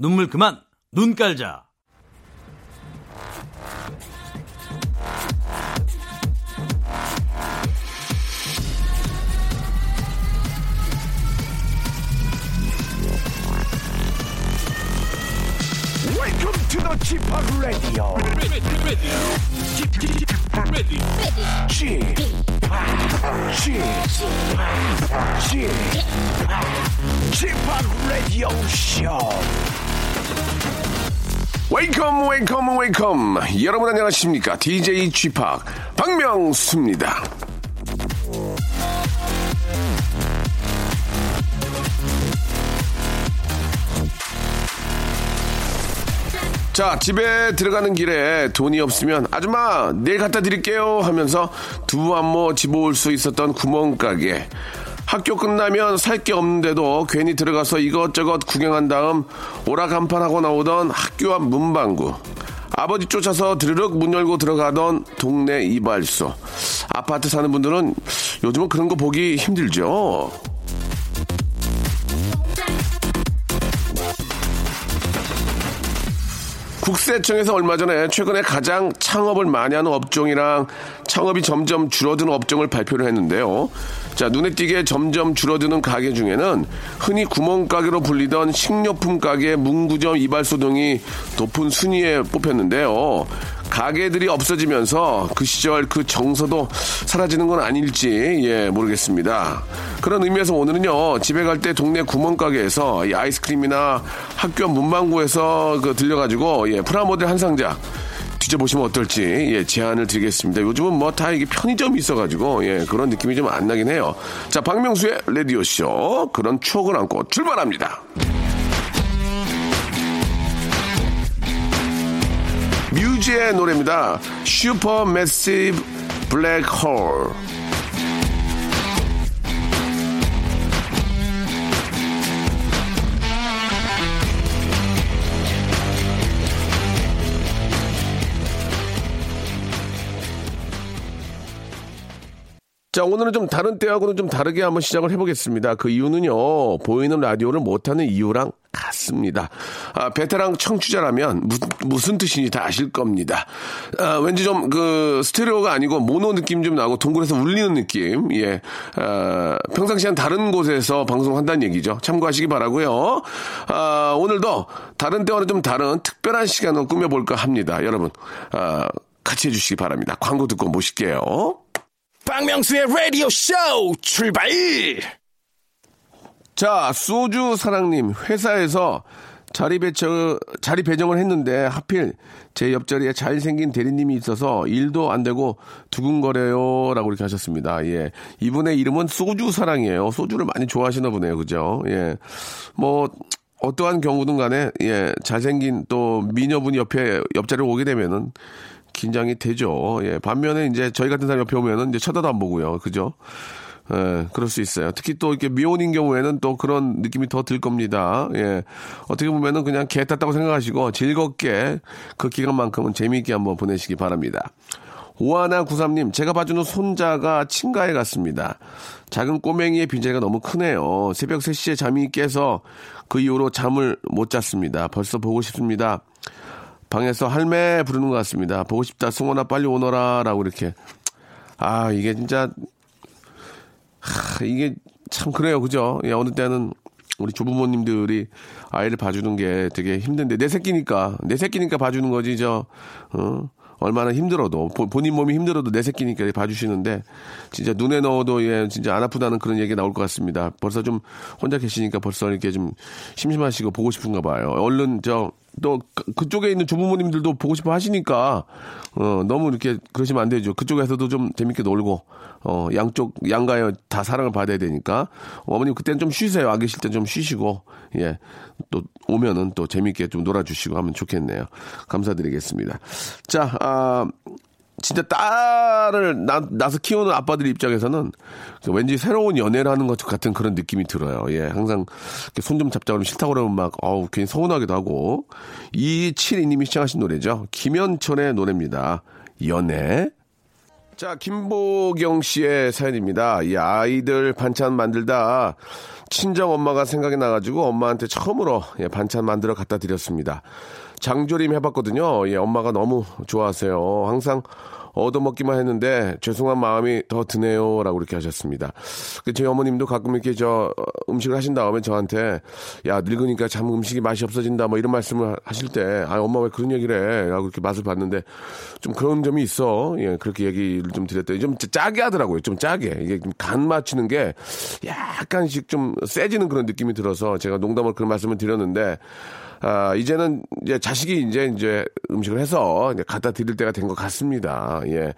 눈물 그만 눈 깔자. Welcome to the Chip Radio. Chip, Chip, Chip, Radio Show. Welcome welcome welcome. 여러분 안녕하십니까? DJ p 박명수입니다. 자, 집에 들어가는 길에 돈이 없으면 아줌마 내일 갖다 드릴게요 하면서 두부 한 모 집어올 수 있었던 구멍가게. 학교 끝나면 살 게 없는데도 괜히 들어가서 이것저것 구경한 다음 오락간판하고 나오던 학교 앞 문방구. 아버지 쫓아서 드르륵 문 열고 들어가던 동네 이발소. 아파트 사는 분들은 요즘은 그런 거 보기 힘들죠. 국세청에서 얼마 전에 최근에 가장 창업을 많이 하는 업종이랑 창업이 점점 줄어드는 업종을 발표를 했는데요. 자, 눈에 띄게 점점 줄어드는 가게 중에는 흔히 구멍가게로 불리던 식료품 가게, 문구점, 이발소 등이 높은 순위에 뽑혔는데요. 가게들이 없어지면서 그 시절 그 정서도 사라지는 건 아닐지 예 모르겠습니다. 그런 의미에서 오늘은요 집에 갈 때 동네 구멍가게에서 이 아이스크림이나 학교 문방구에서 그 들려가지고 예 프라모델 한 상자 뒤져보시면 어떨지 예 제안을 드리겠습니다. 요즘은 뭐 다 이게 편의점이 있어가지고 예 그런 느낌이 좀 안 나긴 해요. 자 박명수의 라디오 쇼 그런 추억을 안고 출발합니다. 뮤즈의 노래입니다. Supermassive Black Hole. 자, 오늘은 좀 다른 때하고는 좀 다르게 한번 시작을 해보겠습니다. 그 이유는요, 보이는 라디오를 못하는 이유랑 같습니다. 아, 베테랑 청취자라면 무, 무슨 뜻인지 다 아실 겁니다. 아, 왠지 좀 그 스테레오가 아니고 모노 느낌 좀 나고 동굴에서 울리는 느낌. 예. 아, 평상시엔 다른 곳에서 방송한다는 얘기죠. 참고하시기 바라고요. 아, 오늘도 다른 때와는 좀 다른 특별한 시간을 꾸며볼까 합니다. 여러분, 아, 같이 해주시기 바랍니다. 광고 듣고 모실게요. 박명수의 라디오 쇼 출발! 자, 소주 사랑님, 회사에서 자리 배정, 자리 배정을 했는데 하필 제 옆자리에 잘생긴 대리님이 있어서 일도 안 되고 두근거려요. 라고 이렇게 하셨습니다. 예. 이분의 이름은 소주 사랑이에요. 소주를 많이 좋아하시나 보네요. 그죠? 예. 뭐, 어떠한 경우든 간에, 예, 잘생긴 또 미녀분이 옆에, 옆자리에 오게 되면은 긴장이 되죠. 예. 반면에 이제 저희 같은 사람 옆에 오면은 이제 쳐다도 안 보고요. 그죠? 예, 그럴 수 있어요. 특히 또 이렇게 미혼인 경우에는 또 그런 느낌이 더 들 겁니다. 예. 어떻게 보면은 그냥 개 탔다고 생각하시고 즐겁게 그 기간만큼은 재미있게 한번 보내시기 바랍니다. 오하나 구삼님, 제가 봐주는 손자가 친가에 갔습니다. 작은 꼬맹이의 빈자리가 너무 크네요. 새벽 3시에 잠이 깨서 그 이후로 잠을 못 잤습니다. 벌써 보고 싶습니다. 방에서 할매 부르는 것 같습니다. 보고 싶다, 승원아 빨리 오너라, 라고 이렇게. 아, 이게 진짜 하, 이게 참 그래요, 그죠? 예, 어느 때는 우리 조부모님들이 아이를 봐주는 게 되게 힘든데 내 새끼니까 내 새끼니까 봐주는 거지 저 어? 얼마나 힘들어도 본인 몸이 힘들어도 내 새끼니까 봐주시는데 진짜 눈에 넣어도 예 진짜 안 아프다는 그런 얘기 나올 것 같습니다. 벌써 좀 혼자 계시니까 벌써 이렇게 좀 심심하시고 보고 싶은가 봐요. 얼른 저또 그쪽에 있는 조부모님들도 보고 싶어 하시니까 어 너무 이렇게 그러시면 안 되죠. 그쪽에서도 좀 재밌게 놀고 어 양쪽 양가에 다 사랑을 받아야 되니까 어머님 그때는 좀 쉬세요. 안 계실 땐 좀 쉬시고 예 또 오면은 또 재밌게 좀 놀아주시고 하면 좋겠네요. 감사드리겠습니다. 자, 아, 진짜 딸을 낳, 낳아서 키우는 아빠들 입장에서는 왠지 새로운 연애를 하는 것 같은 그런 느낌이 들어요. 예, 항상 손 좀 잡자 그러면 싫다고 그러면 막, 어우, 괜히 서운하기도 하고. 이칠이님이 시청하신 노래죠. 김현철의 노래입니다. 연애. 자, 김보경 씨의 사연입니다. 이 아이들 반찬 만들다 친정 엄마가 생각이 나가지고 엄마한테 처음으로 예, 반찬 만들어 갖다 드렸습니다. 장조림 해봤거든요. 예, 엄마가 너무 좋아하세요. 항상 얻어먹기만 했는데 죄송한 마음이 더 드네요 라고 이렇게 하셨습니다. 그 저희 어머님도 가끔 이렇게 저 어, 음식을 하신 다음에 저한테 야 늙으니까 참 음식이 맛이 없어진다 뭐 이런 말씀을 하실 때 아 엄마 왜 그런 얘기를 해? 라고 이렇게 맛을 봤는데 좀 그런 점이 있어. 예 그렇게 얘기를 좀 드렸더니 좀 짜게 하더라고요. 좀 짜게 이게 좀 간 맞추는 게 약간씩 좀 세지는 그런 느낌이 들어서 제가 농담으로 그런 말씀을 드렸는데 아, 이제는 이제 자식이 이제 이제 음식을 해서 이제 갖다 드릴 때가 된 것 같습니다. 예.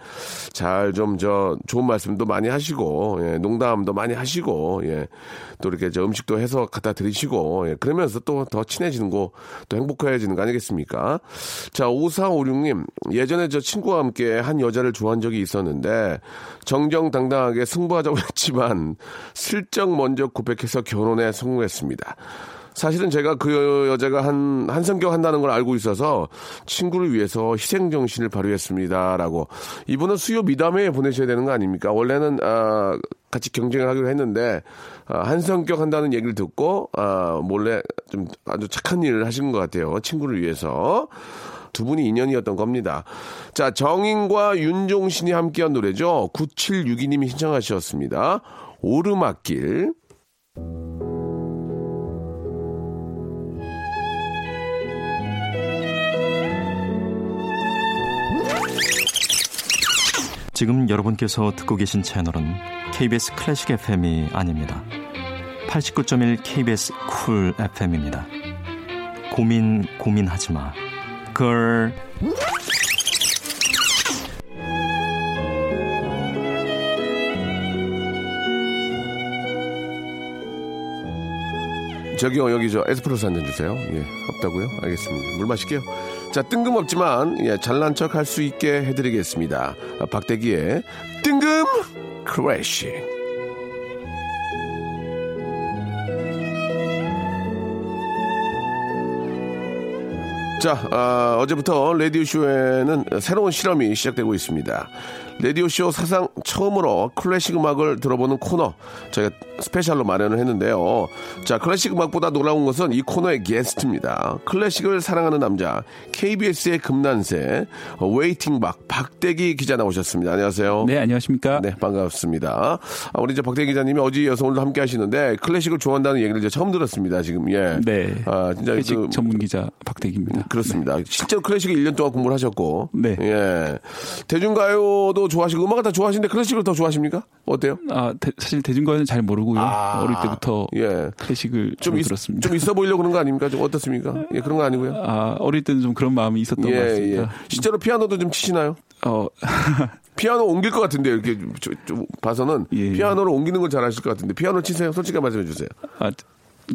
잘 좀 저 좋은 말씀도 많이 하시고, 예. 농담도 많이 하시고, 예. 또 이렇게 저 음식도 해서 갖다 드리시고, 예. 그러면서 또 더 친해지는 거, 또 행복해지는 거 아니겠습니까? 자, 5456님. 예전에 저 친구와 함께 한 여자를 좋아한 적이 있었는데, 정정당당하게 승부하자고 했지만, 슬쩍 먼저 고백해서 결혼에 성공했습니다. 사실은 제가 그 여자가 한, 한 성격 한다는 걸 알고 있어서 친구를 위해서 희생정신을 발휘했습니다. 라고. 이분은 수요 미담에 보내셔야 되는 거 아닙니까? 원래는, 아, 같이 경쟁을 하기로 했는데, 아, 한 성격 한다는 얘기를 듣고, 아, 몰래 좀 아주 착한 일을 하신 것 같아요. 친구를 위해서. 두 분이 인연이었던 겁니다. 자, 정인과 윤종신이 함께한 노래죠. 9762님이 신청하셨습니다. 오르막길. 지금 여러분께서 듣고 계신 채널은 KBS 클래식 FM이 아닙니다. 89.1 KBS 쿨 FM입니다. 고민 고민하지 마. 걸 저기요, 여기 저 에스프레소 한 잔 주세요. 예, 없다고요? 알겠습니다. 물 마실게요. 자, 뜬금없지만, 예, 잘난 척 할 수 있게 해드리겠습니다. 아, 박대기의 뜬금 크래쉬. 자, 아, 어제부터 라디오쇼에는 새로운 실험이 시작되고 있습니다. 라디오쇼 사상 처음으로 클래식 음악을 들어보는 코너 저희가 special로 마련을 했는데요. 자, 클래식 음악보다 놀라운 것은 이 코너의 게스트입니다. 클래식을 사랑하는 남자 KBS의 금난새 waiting박 박대기 기자 나오셨습니다. 안녕하세요. 네, 안녕하십니까? 네, 반갑습니다. 아, 우리 이제 박대기 기자님이 어제 이어서 오늘도 함께 하시는데 클래식을 좋아한다는 얘기를 이제 처음 들었습니다. 지금 예. 네. 아, 진짜 클래식 그- 전문 기자 박대기입니다. 그렇습니다. 실제로 클래식을 1년 동안 공부를 하셨고. 네. 예. 대중가요도 좋아하시고 음악을 다 좋아하시는데 클래식을 더 좋아하십니까? 어때요? 아, 대- 사실 대중가요는 잘 모르고요. 아, 어릴 때부터 예. 클래식을 좀, 좀 있, 들었습니다. 좀 있어 보이려고 그런 거 아닙니까? 좀 어떻습니까? 예, 그런 거 아니고요. 아, 어릴 때는 좀 그런 마음이 있었던 것 예, 예. 같습니다. 실제로 피아노도 좀 치시나요? 어, 피아노 옮길 것 같은데 이렇게 좀, 좀 봐서는 예. 피아노를 옮기는 걸 잘하실 것 같은데 피아노 치세요? 솔직히 말씀해 주세요. 아,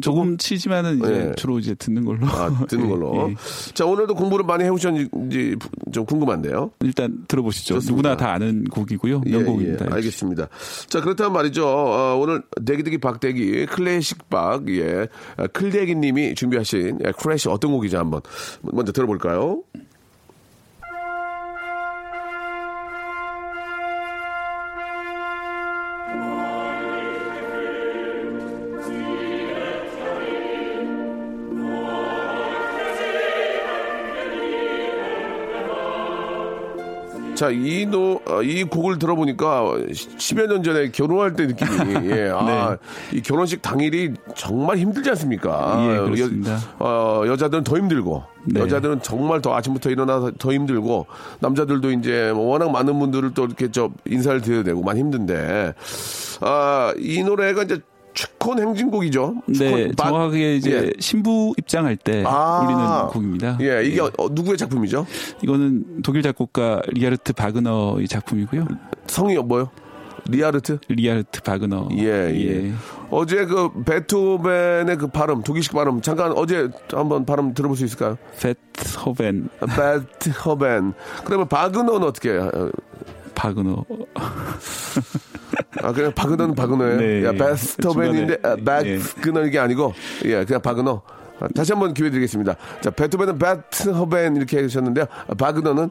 조금 치지만은 이제 예. 주로 이제 듣는 걸로. 아, 듣는 걸로. 예, 예. 자, 오늘도 공부를 많이 해오셨는지 좀 궁금한데요. 일단 들어보시죠. 좋습니다. 누구나 다 아는 곡이고요. 예, 명곡입니다. 예, 알겠습니다. 자, 그렇다면 말이죠. 어, 오늘 대기대기 박대기 클래식 박, 예. 아, 클대기 님이 준비하신 예, 클래식 어떤 곡이죠? 한번 먼저 들어볼까요? 자, 이 노, 어, 이 곡을 들어보니까 10여 년 전에 결혼할 때 느낌이, 예, 아, 이 결혼식 당일이 정말 힘들지 않습니까? 네. 예, 그렇습니다. 여, 어, 여자들은 더 힘들고, 네. 여자들은 정말 더 아침부터 일어나서 더 힘들고, 남자들도 이제 뭐 워낙 많은 분들을 또 이렇게 저 인사를 드려야 되고 많이 힘든데, 아, 이 노래가 이제 축혼 행진곡이죠. 네, 축혼 박- 정확하게 이제 예. 신부 입장할 때 아. 울리는 곡입니다. 예, 이게 어, 누구의 작품이죠? 이거는 독일 작곡가 리하르트 바그너의 작품이고요. 성이 뭐요? 리아르트? 리하르트 바그너. 예, 예. 어제 그 베토벤의 그 발음, 독일식 발음, 잠깐 어제 한번 발음 들어볼 수 있을까요? 페트호벤 베토벤. 그러면 바그너는 어떻게 해요? 어, 바그너. 아, 그냥 바그너는 바그너예요? 네. 야, 베토벤인데, 아, 중간에, 바그너 이게 아니고, 예, 그냥 바그너. 아, 다시 한번 기회 드리겠습니다. 자, 베토벤은 베토벤 이렇게 해주셨는데요. 아, 바그너는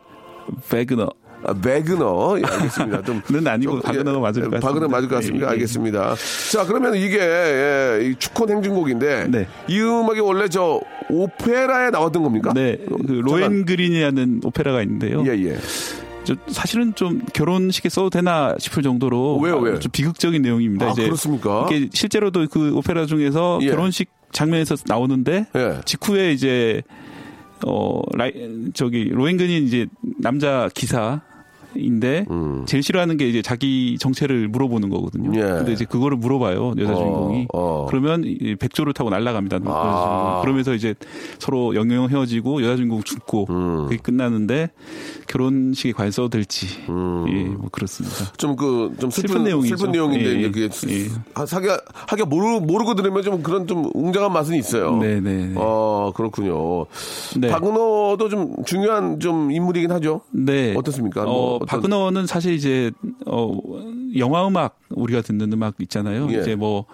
베그너. 아, 매그너. 예, 알겠습니다. 좀. 는 아니고 좀, 바그너가 맞을 것 같습니다. 바그너 맞을 것 같습니다. 예, 예. 알겠습니다. 자, 그러면 이게, 예, 이 축혼 행진곡인데. 네. 이 음악이 원래 저 오페라에 나왔던 겁니까? 네, 그. 로엔 그린이라는 오페라가 있는데요. 예, 예. 저 사실은 좀 결혼식에 써도 되나 싶을 정도로 왜요, 왜요? 좀 비극적인 내용입니다. 아, 이제 그렇습니까? 이게 실제로도 그 오페라 중에서 예. 결혼식 장면에서 나오는데 예. 직후에 이제 어 라이 저기 로엔근이 이제 남자 기사 인데 제일 싫어하는 게 이제 자기 정체를 물어보는 거거든요. 음. 예. 근데 이제 그거를 물어봐요 여자 주인공이. 어, 어. 그러면 이 백조를 타고 날아갑니다. 아. 그러면서 이제 서로 영영 헤어지고 여자 주인공 죽고 음. 그게 끝나는데 결혼식에 과연 써도 될지 음. 예, 뭐 그렇습니다. 좀 그, 좀 슬픈, 슬픈 내용이죠. 슬픈 내용인데, 예, 이제 그게, 예. 하- 하기가, 하기가 모르, 모르고 들으면 좀 그런 좀 웅장한 맛은 있어요. 네네. 어, 그렇군요. 네. 박은호도 좀 중요한 좀 인물이긴 하죠. 네. 어떻습니까? 어, 뭐 박은호는 사실 이제 어 영화 음악 우리가 듣는 음악 있잖아요. 예. 이제 뭐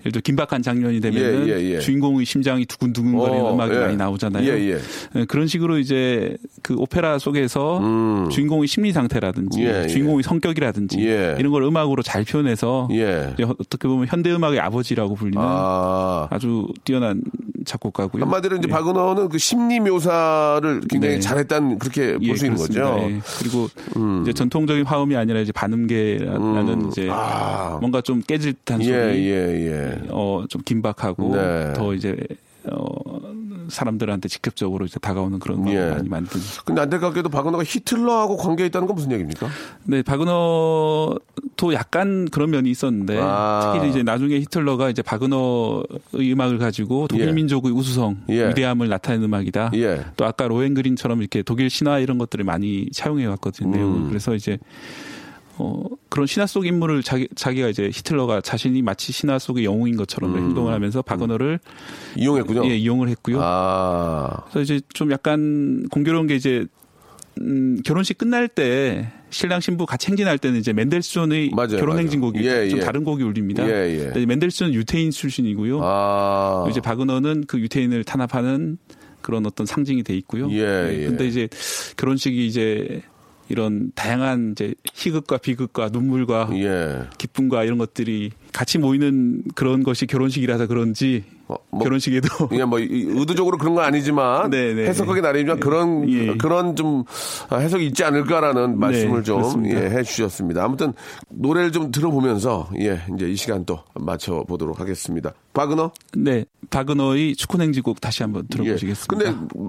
예를 들어 긴박한 장면이 되면은 예, 예, 예. 주인공의 심장이 두근두근거리는 어, 음악이 예. 많이 나오잖아요. 예, 그런 식으로 이제 그 오페라 속에서 음. 주인공의 심리 상태라든지. 주인공의 성격이라든지 예. 이런 걸 음악으로 잘 표현해서 예. 어떻게 보면 현대 음악의 아버지라고 불리는 아. 아. 주 뛰어난 작곡가고요. 한마디로 이제 예. 박은호는 그 심리 묘사를 굉장히 네. 잘했다는 그렇게 볼 예, 수 있는. 거죠. 예. 그리고 이제 전통적인 화음이 아니라 이제 반음계라는 이제 아. 뭔가 좀 깨질 듯한 예, 소리, 예, 예. 어, 좀 긴박하고 네. 더 이제 어, 사람들한테 직접적으로 이제 다가오는 그런 예. 많이 만든. 근데 안타깝게도 박은호가 히틀러하고 관계 있다는 건 무슨 얘기입니까? 네, 박은호도 약간 그런 면이 있었는데 아. 특히 이제 나중에 히틀러가 이제 박은호의 음악을 가지고 독일 예. 민족의 우수성, 예. 위대함을 나타내는 음악이다. 예. 또 아까 로엔그린처럼 이렇게 독일 신화 이런 것들을 많이 차용해 왔거든요. 음. 그래서 이제 어 그런 신화 속 인물을 자기 자기가 이제 히틀러가 자신이 마치 신화 속의 영웅인 것처럼 행동을 하면서 박은호를 이용했군요. 예, 이용을 했고요. 음. 아. 그래서 이제 좀 약간 공교로운 게 이제 음, 결혼식 끝날 때 신랑 신부 같이 행진할 때는 이제 맨델스존의 맞아요, 결혼 맞아요. 행진 곡이 예, 좀 예. 다른 곡이 울립니다. 예, 예. 맨델스존은 유태인 출신이고요. 아. 이제 박은호는 그 유태인을 탄압하는 그런 어떤 상징이 돼 있고요. 예, 네, 예. 근데 이제 결혼식이 이제 이런 다양한 이제 희극과 비극과 눈물과 예. 기쁨과 이런 것들이 같이 모이는 그런 것이 결혼식이라서 그런지 어, 뭐 결혼식에도 그냥 뭐 이- 의도적으로 그런 건 아니지만 네, 네. 해석하기 나름이지만 그런 예. 네, 그런 좀 해석이 있지 않을까라는 말씀을 좀 그렇습니다. 예, 해주셨습니다. 아무튼 노래를 좀 들어보면서 예 이제 이 시간 또 맞춰 보도록 하겠습니다. 박은호 네 박은호의 축구행진곡 다시 한번 들어보시겠습니다. 예. 근데 뭐,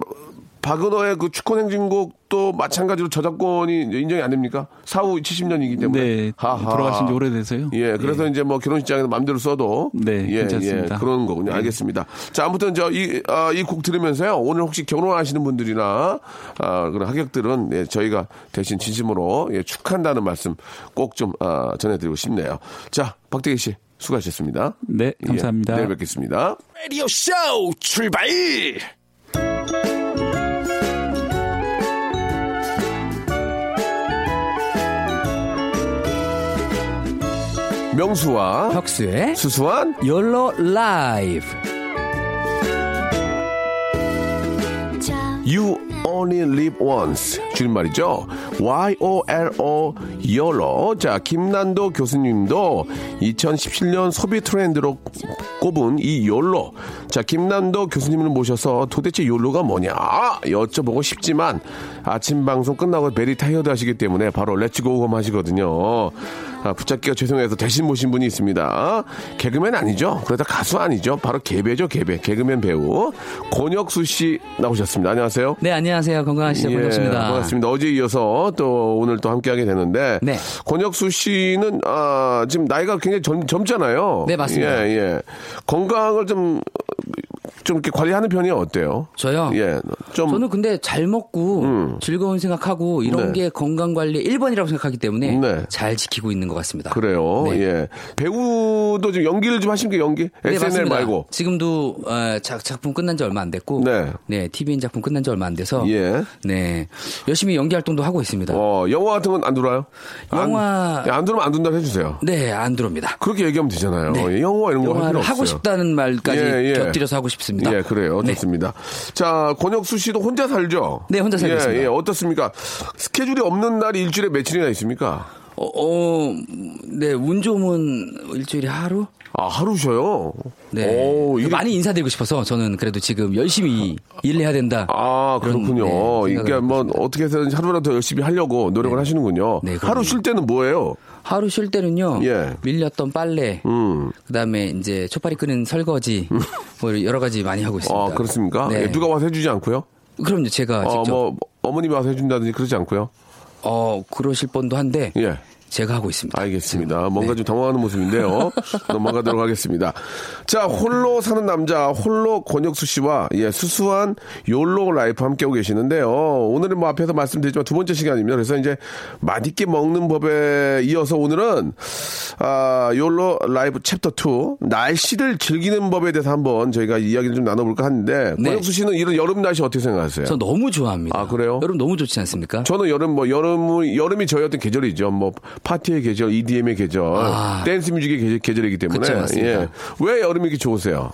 박은호의 그 축구 행진곡도 마찬가지로 저작권이 인정이 안 됩니까? 사후 70년이기 때문에. 네 하하. 돌아가신 지 오래돼서요. 예, 그래서 이제 뭐 결혼식장에서 마음대로 써도 네, 예, 괜찮습니다. 예, 그런 거군요. 네. 알겠습니다. 자, 아무튼 저이 아, 이곡 들으면서요. 오늘 혹시 결혼하시는 분들이나 아, 그런 하객들은 예, 저희가 대신 진심으로 예, 축한다는 말씀 꼭좀 아, 전해드리고 싶네요. 자, 박대기 씨 수고하셨습니다. 네 감사합니다. 예, 내일 뵙겠습니다. 라디오 쇼 출발! 명수와 혁수의 수수한 열로 라이브. You Only Live Once. 줄임말이죠. Y-O-L-O YOLO 자 김난도 교수님도 2017년 소비 트렌드로 꼽은 이 YOLO 자 김난도 교수님을 모셔서 도대체 YOLO가 뭐냐? 여쭤보고 싶지만 아침 방송 끝나고 very tired 하시기 때문에 바로 let's go home 하시거든요. 아, 붙잡기가 죄송해서 대신 모신 분이 있습니다. 개그맨 아니죠? 그러다 가수 아니죠? 바로 개배죠, 개배. 개그맨 배우. 권혁수 씨 나오셨습니다. 안녕하세요. 네 안녕하세요 건강하시죠 예, 반갑습니다 반갑습니다. 어제 이어서 또 오늘 또 함께하게 되는데. 네. 권혁수 씨는, 아, 지금 나이가 굉장히 젊, 젊잖아요. 네, 맞습니다. 예, 예. 건강을 좀, 좀 이렇게 관리하는 편이 어때요? 저요 예. 좀. 저는 근데 잘 먹고 즐거운 생각하고 이런 네. 게 건강 관리 1번이라고 생각하기 때문에 네. 잘 지키고 있는 것 같습니다. 그래요. 네. 예. 배우도 좀 연기를 좀 하십니까, 연기? 네, SNL 맞습니다. 말고. 지금도 어, 작, 작품 끝난 지 얼마 안 됐고 네. TVN 작품 끝난 지 얼마 안 돼서 예. 네 열심히 연기 활동도 하고 있습니다. 어, 영화 같은 건 안 들어와요? 영화- 안, 예, 안 들어오면 안 된다고 해 주세요. 네, 안 들어옵니다. 그렇게 얘기하면 되잖아요. 네. 예, 영화 이런 거 영화를. 하고 싶다는 말까지 예, 예. 곁들여서 하고 싶습니다. 예, 그래요. 네. 좋습니다. 자, 권혁수 씨도 혼자 살죠? 네, 혼자 살고 예, 있습니다. 예, 어떻습니까? 스케줄이 없는 날이 일주일에 며칠이나 있습니까? 어, 어, 네, 운 좋으면 일주일에 하루? 아, 하루 쉬어요? 네. 오, 이게- 많이 인사드리고 싶어서 저는 그래도 지금 열심히 일을 해야 된다. 아, 그렇군요. 네, 뭐, 있습니다. 어떻게 해서든 하루라도 더 열심히 하려고 노력을 하시는군요. 네. 하루 쉴 때는 뭐예요? 하루 쉴 때는요. 예. 밀렸던 빨래, 음. 그다음에 이제 초파리 끄는 설거지, 뭐 여러 가지 많이 하고 있습니다. 아, 그렇습니까? 네. 예, 누가 와서 해주지 않고요? 그럼요, 제가 어, 직접 뭐, 어머님이 와서 해준다든지 그러지 않고요? 어 그러실 뻔도 한데 예. 제가 하고 있습니다. 알겠습니다. 뭔가 네. 좀 당황하는 모습인데요. 넘어가도록 하겠습니다. 자, 홀로 사는 남자, 홀로 권혁수 씨와 예, 수수한 YOLO life 함께하고 계시는데요. 오늘은 뭐 앞에서 말씀드렸지만 두 번째 시간입니다. 그래서 이제 맛있게 먹는 법에 이어서 오늘은 아, YOLO life chapter 2 날씨를 즐기는 법에 대해서 한번 저희가 이야기를 좀 나눠볼까 하는데 네. 권혁수 씨는 이런 여름 날씨 어떻게 생각하세요? 저 너무 좋아합니다. 아, 그래요? 여름 너무 좋지 않습니까? 저는 여름 뭐 여름 여름이 저희 어떤 계절이죠. 뭐 파티의 계절, EDM의 계절, 아. 댄스 뮤직의 계절, 계절이기 때문에 그쵸. 예. 왜 여름이 이렇게 좋으세요?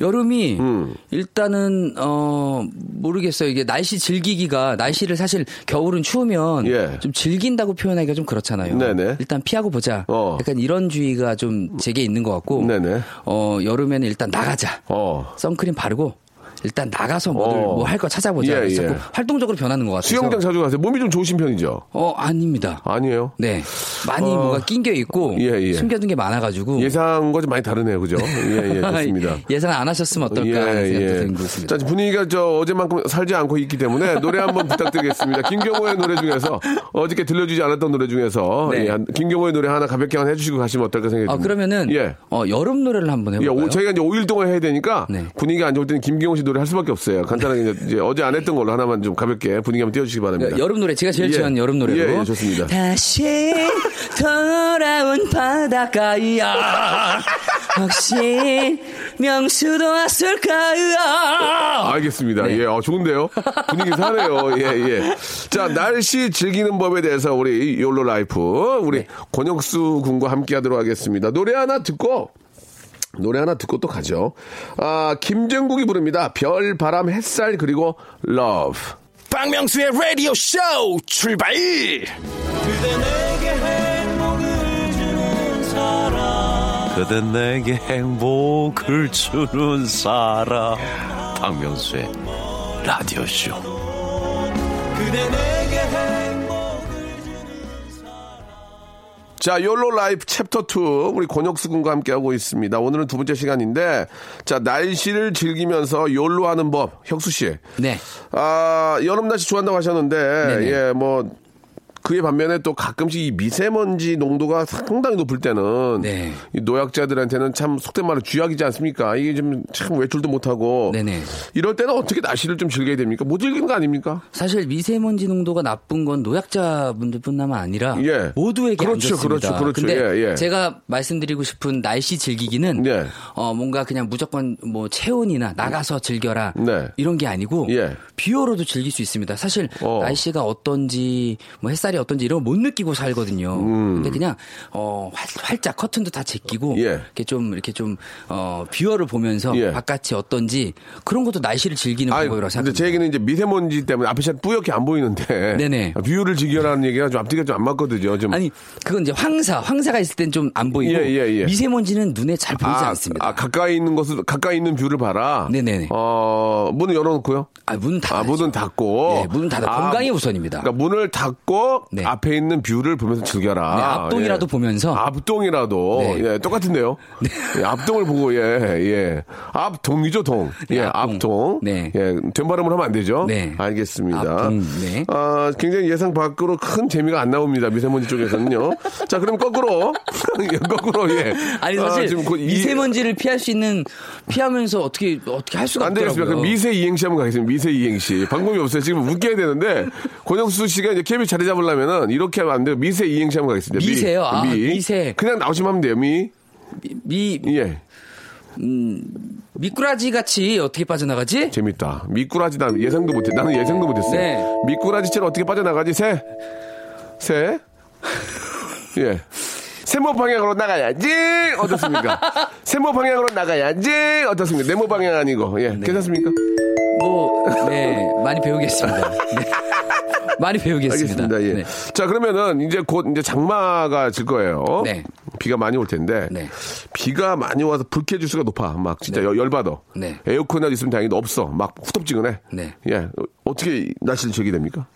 여름이 음. 일단은 어 모르겠어요. 이게 날씨 즐기기가 날씨를 사실 겨울은 추우면 예. 좀 즐긴다고 표현하기가 좀 그렇잖아요. 네네. 일단 피하고 보자. 어. 약간 이런 주의가 좀 제게 있는 것 같고. 네네. 어 여름에는 일단 나가자. 어. 선크림 바르고 일단 나가서 뭐를 어. 뭐할 거 찾아보자. 예, 예. 활동적으로 변하는 것 같아서. 수영장 자주 가세요. 몸이 좀 좋으신 편이죠? 어 아닙니다. 아니에요. 네. 많이 어. 뭐가 낀겨 있고 예, 예. 숨겨둔 게 많아가지고 예상과 좀 많이 다르네요. 그죠? 예, 예, 좋습니다. 예상 안 하셨으면 어떨까 하는 생각도 들고 있습니다. 자, 분위기가 저 어제만큼 살지 않고 있기 때문에 노래 한번 부탁드리겠습니다. 김경호의 노래 중에서 어저께 들려주지 않았던 노래 중에서 네. 예, 김경호의 노래 하나 가볍게 하나 해주시고 가시면 어떨까 생각이 아 듭니다. 그러면은 예. 어, 여름 노래를 한번 예, 해볼까요? 오- 저희가 이제 5일 동안 해야 되니까 네. 분위기가 안 좋을 때는 김경호 씨 노래 할 수밖에 없어요. 간단하게 이제, 어제 안 했던 걸로 하나만 좀 가볍게 분위기 한번 띄워주시기 바랍니다. 여름 노래 제가 제일 예. 좋아하는 여름 노래로 예, 예, 좋습니다. 다시 돌아온 바닷가야 혹시 명수도 왔을까요? 알겠습니다. 예, 어, 좋은데요? 분위기 사네요. 예, 예. 자, 날씨 즐기는 법에 대해서 우리 욜로 라이프, 우리 권혁수 군과 함께 하도록 하겠습니다. 노래 하나 듣고, 노래 하나 듣고 또 가죠. 아, 김정국이 부릅니다. 별, 바람, 햇살, 그리고 love. 박명수의 라디오 쇼 출발! 그대 내게 행복을 주는 사람 박명수의 라디오 쇼 자, YOLO life chapter 2 우리 권혁수 군과 함께 하고 있습니다. 오늘은 두 번째 시간인데 자, 날씨를 즐기면서 욜로 하는 법. 혁수 씨. 네. 아, 여름 날씨 좋아한다고 하셨는데 네네. 예, 뭐 그에 반면에 또 가끔씩 이 미세먼지 농도가 상당히 높을 때는 네. 이 노약자들한테는 참 속된 말로 쥐약이지 않습니까? 이게 좀 참 외출도 못 하고 네네. 이럴 때는 어떻게 날씨를 좀 즐겨야 됩니까? 못 즐기는 거 아닙니까? 사실 미세먼지 농도가 나쁜 건 노약자분들뿐만 아니라 예. 모두에게 안 그렇죠. 그렇죠, 그렇죠. 근데 예, 예. 제가 말씀드리고 싶은 날씨 즐기기는 예. 어 뭔가 그냥 무조건 뭐 체온이나 나가서 즐겨라 네. 이런 게 아니고 예. view로도 즐길 수 있습니다. 사실 어. 날씨가 어떤지 뭐 햇살 이 어떤지 이런 거못 느끼고 살거든요. 근데 그냥 어 활, 활짝 커튼도 다 제끼고 음. 예. 이렇게 좀 이렇게 좀어 view를 보면서 예. 바깥이 어떤지 그런 것도 날씨를 즐기는 아니, 방법이라고 근데 생각합니다. 제 얘기는 이제 미세먼지 때문에 앞이 잘 뿌옇게 안 보이는데 네네. view를 즐겨라는 얘기가 좀 앞뒤가 좀 안 맞거든요. 좀 아니 그건 이제 황사 황사가 있을 땐 좀 안 보이고 예, 예, 예. 미세먼지는 눈에 잘 보이지 아, 않습니다. 아, 가까이 있는 것을 가까이 있는 view를 봐라. 네네네. 어, 문을 열어놓고요. 아, 문 닫아. 아, 문은 닫고. 예, 문은 닫아. 아, 건강이 우선입니다. 그러니까 문을 닫고 네. 앞에 있는 view를 보면서 즐겨라. 네, 앞동이라도 보면서. 앞동이라도 네. 예, 똑같은데요. 예, 앞동을 보고 예, 예. 앞동이죠, 동. 네, 예, 앞동. 앞동. 네. 예, 된 발음을 하면 안 되죠. 네. 알겠습니다. 앞동, 네. 아, 굉장히 예상 밖으로 큰 재미가 안 나옵니다. 미세먼지 쪽에서는요. 자, 그럼 거꾸로 예, 거꾸로 예. 아니 아, 사실 지금 그 이- 미세먼지를 피할 수 있는 피하면서 어떻게 어떻게 할 수가 안 되겠습니다. 없더라고요. 그럼 미세 이행시 한번 가겠습니다. 미세 이행시. 방법이 없어요. 지금 웃겨야 되는데, 권영수 씨가 이제 KBS 자리 잡으려 면은 이렇게 하면 안 돼요. 미세 이행시 한번 가겠습니다. 미. 미세요? 아, 미. 미세. 그냥 나오시면 하면 돼요. 미. 미 예. 미꾸라지 같이 어떻게 빠져나가지? 재밌다. 미꾸라지 난 예상도 못해. 나는 예상도 못했어요. 네. 미꾸라지처럼 어떻게 빠져나가지? 새. 새. 예. 세모 방향으로 나가야지. 어떻습니까? 세모 방향으로 나가야지. 어떻습니까? 네모 방향 아니고. 예. 괜찮습니까? 뭐, 네, 많이 배우겠습니다. 네. 많이 배우겠습니다. 알겠습니다. 예. 네. 자, 그러면은 이제 곧 이제 장마가 질 거예요. 네. 비가 많이 올 텐데. 네. 비가 많이 와서 불쾌지수가 높아. 막 진짜 네. 열- 열받아. 네. 에어컨이라도 있으면 다행인데 없어. 막 후덥지근해. 네. 예. 어, 어떻게 날씨를 즐기게 됩니까?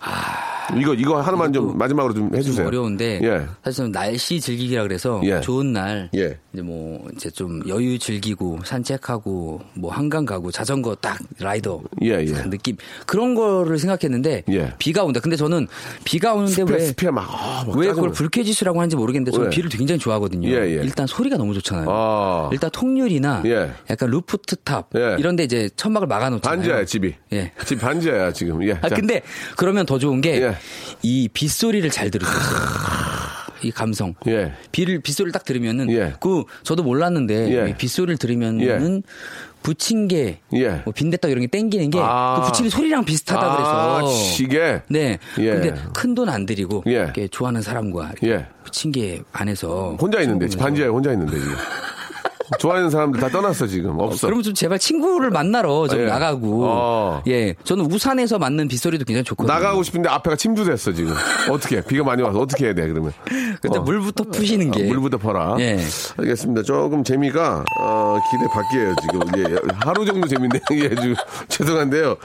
이거 이거 하나만 좀 마지막으로 좀 해주세요. 어려운데 예. 사실 날씨 즐기기라 그래서 예. 좋은 날 예. 이제 뭐 이제 좀 여유 즐기고 산책하고 뭐 한강 가고 자전거 딱 라이더 예, 예. 딱 느낌 그런 거를 생각했는데 예. 비가 온다. 근데 저는 비가 오는데 스페, 왜 막, 아, 막 왜. 그걸 불쾌지수라고 하는지 모르겠는데 저는 왜? 비를 굉장히 좋아하거든요. 예, 예. 일단 소리가 너무 좋잖아요. 아. 일단 통유리나 예. 약간 루프트탑 예. 이런데 이제 천막을 막아놓잖아요. 반지하야, 집이. 예. 집 반지하야, 지금. 예. 아 자, 근데 그러면 더 좋은 게 예. 이 빗소리를 잘 있어요. 이 감성. 예. 비를 빗소리를 딱 들으면은 예. 그 저도 몰랐는데 예. 이 빗소리를 들으면은 부침개, 예. 뭐 빈대떡 이런 게 땡기는 게 아. 그 부침개 소리랑 비슷하다 아, 그래서 시계? 네. 예. 근데 큰 돈 안 들이고 예. 이렇게 좋아하는 사람과 예. 부침개 안에서 혼자 있는데, 반지하에 혼자 있는데, 지금. 좋아하는 사람들 다 떠났어, 지금. 없어. 그러면 좀 제발 친구를 만나러 좀 예. 나가고 어. 예 저는 우산에서 맞는 빗소리도 굉장히 좋거든요. 나가고 싶은데 앞에가 침투됐어, 지금. 어떻게, 비가 많이 와서 어떻게 해야 돼, 그러면. 근데 어. 물부터 푸시는 게 아, 물부터 퍼라. 예. 알겠습니다. 조금 재미가 어, 기대 밖이에요 지금. 예, 하루 정도 재밌네요. 예, 지금 죄송한데요.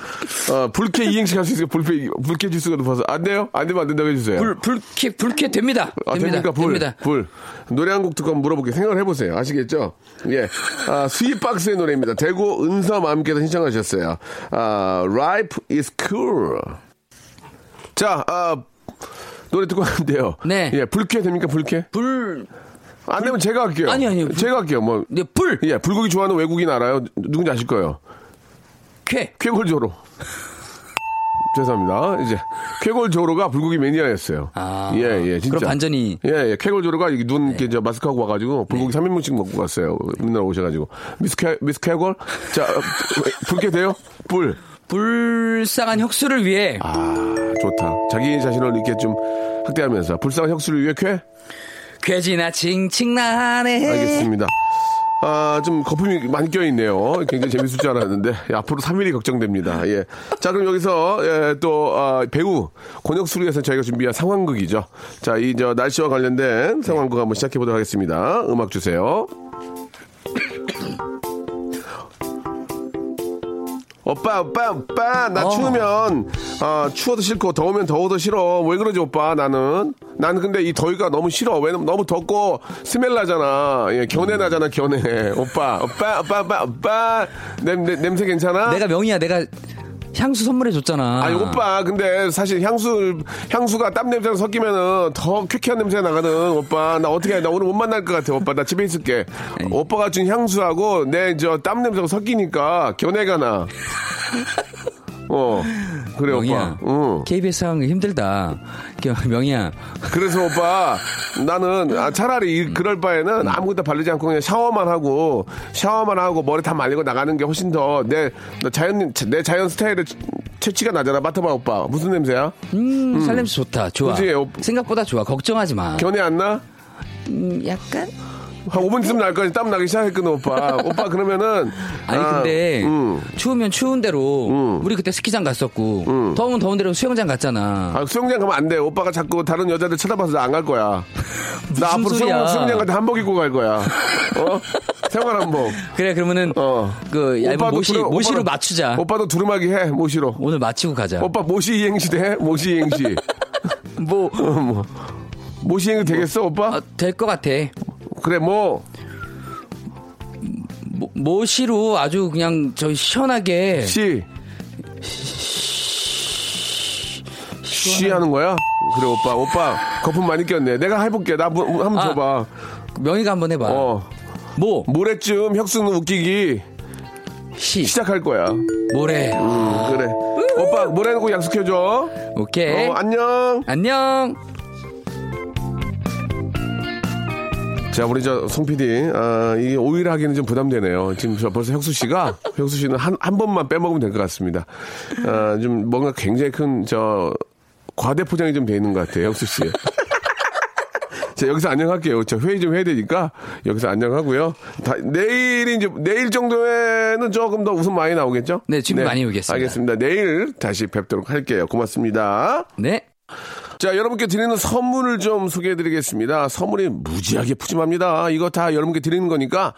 어, 불쾌 이행시 할 수 있어요. 불쾌 불쾌 지수가 높아서 안 돼요? 안 되면 안 된다고 해주세요. 불 불쾌 불쾌 됩니다. 아, 됩니다. 됩니까? 불. 됩니다. 불. 노래 한 곡 듣고 한번 물어볼게요. 생각을 해보세요. 아시겠죠? 예. 아, 스윗박스의 노래입니다. 대구 은서맘께서 신청하셨어요. 아, Life is cool. 자, 아, 노래 듣고 왔는데요. 네. 예, 불쾌 됩니까? 불쾌? 불 안 되면 제가 할게요. 아니, 아니요. 불- 제가 할게요. 뭐. 네, 불 예, 불고기 좋아하는 외국인 알아요? 누군지 아실 거예요. 쾌. 쾌골조로. 죄송합니다. 이제 쾌골 조로가 불고기 매니아였어요. 아. 예, 예, 진짜. 그럼 반전이 네. 예, 예. 쾌골 조로가 이눈 이렇게 저 마스크하고 와가지고 불고기 3인분씩 먹고 갔어요. 맨날 오셔가지고 미스 쾌 미스 쾌골 자 어, 불게 돼요? 불. 불쌍한 혁수를 위해 아 좋다. 자기 자신을 이렇게 좀 학대하면서 불쌍한 혁수를 위해 쾌. 쾌지나 칭칭나네. 알겠습니다. 아, 좀 거품이 많이 껴있네요. 굉장히 재밌을 줄 알았는데, 예, 앞으로 3일이 걱정됩니다. 예. 자, 그럼 여기서, 예, 또, 아, 배우, 권혁수를 위해서 저희가 준비한 상황극이죠. 자, 이, 저, 날씨와 관련된 상황극 한번 시작해보도록 하겠습니다. 음악 주세요. 오빠, 오빠, 오빠, 나 어. 추우면, 아, 추워도 싫고, 더우면 더워도 싫어. 왜 그러지, 오빠, 나는? 나는 근데 이 더위가 너무 싫어. 왜냐면 너무 덥고, 스멜 나잖아. 예, 견해 나잖아, 견해. 오빠, 오빠, 오빠, 오빠, 오빠. 냄, 냄, 냄새 괜찮아? 내가 명이야. 내가 향수 선물해 줬잖아. 아니, 오빠, 근데 사실 향수, 향수가 땀 냄새랑 섞이면은 더 쾌쾌한 냄새가 나거든, 오빠. 나 어떻게 해? 나 오늘 못 만날 것 같아, 오빠. 나 집에 있을게. 오빠가 준 향수하고 내 저 땀 냄새가 섞이니까 견해가 나. 어. 그래, 명이야. 오빠. 응. KBS 상황 힘들다. 그, 명이야. 그래서 오빠 나는 아, 차라리 이- 그럴 바에는 아무것도 바르지 않고 그냥 샤워만 하고 샤워만 하고 머리 다 말리고 나가는 게 훨씬 더 내 자연 내 자연 스타일에 채취가 나잖아 맡아봐 오빠 무슨 냄새야 음, 살냄새 좋다. 좋아. 그치, 오- 생각보다 좋아. 걱정하지 마. 견해 안 나? 음, 약간? 한 5분 있으면 날 거지 땀 나기 시작했거든 오빠 오빠 그러면은 아니 아, 근데 음. 추우면 추운 대로 음. 우리 그때 스키장 갔었고 더우면 더운 대로 수영장 갔잖아. 아, 수영장 가면 안 돼. 오빠가 자꾸 다른 여자들 쳐다봐서 나 안 갈 거야. 나 앞으로. 수영, 수영장 갈 때 한복 입고 갈 거야. 어? 생활 한복. 그래 그러면은 어. 그 얇은 모시 두루- 모시로 오빠도- 맞추자. 오빠도 두루마기 해, 모시로. 오늘 맞추고 가자. 오빠 모시 이행시 돼? 모시 이행시. 뭐 뭐. 모시 이행시 되겠어, 오빠? 될것 같아. 그래, 뭐. 모, 모시로 아주 그냥 저 시원하게 시. 시 하는 거야? 그래, 오빠. 오빠, 거품 많이 꼈네. 내가 해볼게. 나 뭐- 한번 아. 줘봐. 명의가 한번 해봐. 어. 모 모레쯤 혁수는 웃기기 시 시작할 거야. 모래. 음, 그래. 오빠, 모레는 약속해줘. 오케이. 어, 안녕. 안녕. 자, 우리 저 송 PD, 아, 이 오일 하기는 좀 부담되네요. 지금 저 벌써 혁수 씨가, 혁수 씨는 한, 한 번만 빼먹으면 될 것 같습니다. 아, 좀 뭔가 굉장히 큰, 저, 과대 포장이 좀 돼 있는 것 같아요, 혁수 씨. 자, 여기서 안녕할게요. 저 회의 좀 해야 되니까 여기서 안녕하고요. 다, 내일이 이제 내일 정도에는 조금 더 웃음 많이 나오겠죠? 네, 지금 많이 오겠습니다. 알겠습니다. 내일 다시 뵙도록 할게요. 고맙습니다. 네. 자, 여러분께 드리는 선물을 좀 소개해 드리겠습니다. 선물이 무지하게 푸짐합니다. 이거 다 여러분께 드리는 거니까,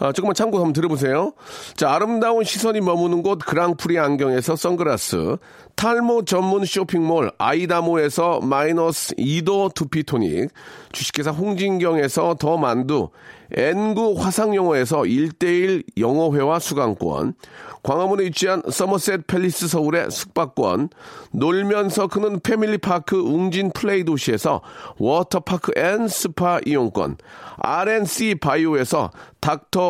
아, 조금만 참고 한번 들어보세요. 자, 아름다운 시선이 머무는 곳 그랑프리 안경에서 선글라스, 탈모 전문 쇼핑몰 아이다모에서 마이너스 2도 두피토닉, 주식회사 홍진경에서 더 만두, N구 화상영어에서 1대1 영어회화 수강권, 광화문에 위치한 서머셋 팰리스 서울의 숙박권, 놀면서 크는 패밀리파크 웅진 플레이 도시에서 워터파크 and 스파 이용권, RNC 바이오에서 닥터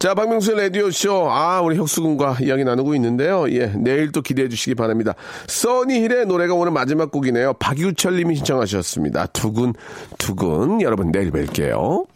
자, 박명수의 라디오쇼. 아, 우리 혁수군과 이야기 나누고 있는데요. 예, 내일 또 기대해 주시기 바랍니다. 써니힐의 노래가 오늘 마지막 곡이네요. 박유철 님이 신청하셨습니다. 두근, 두근. 여러분, 내일 뵐게요.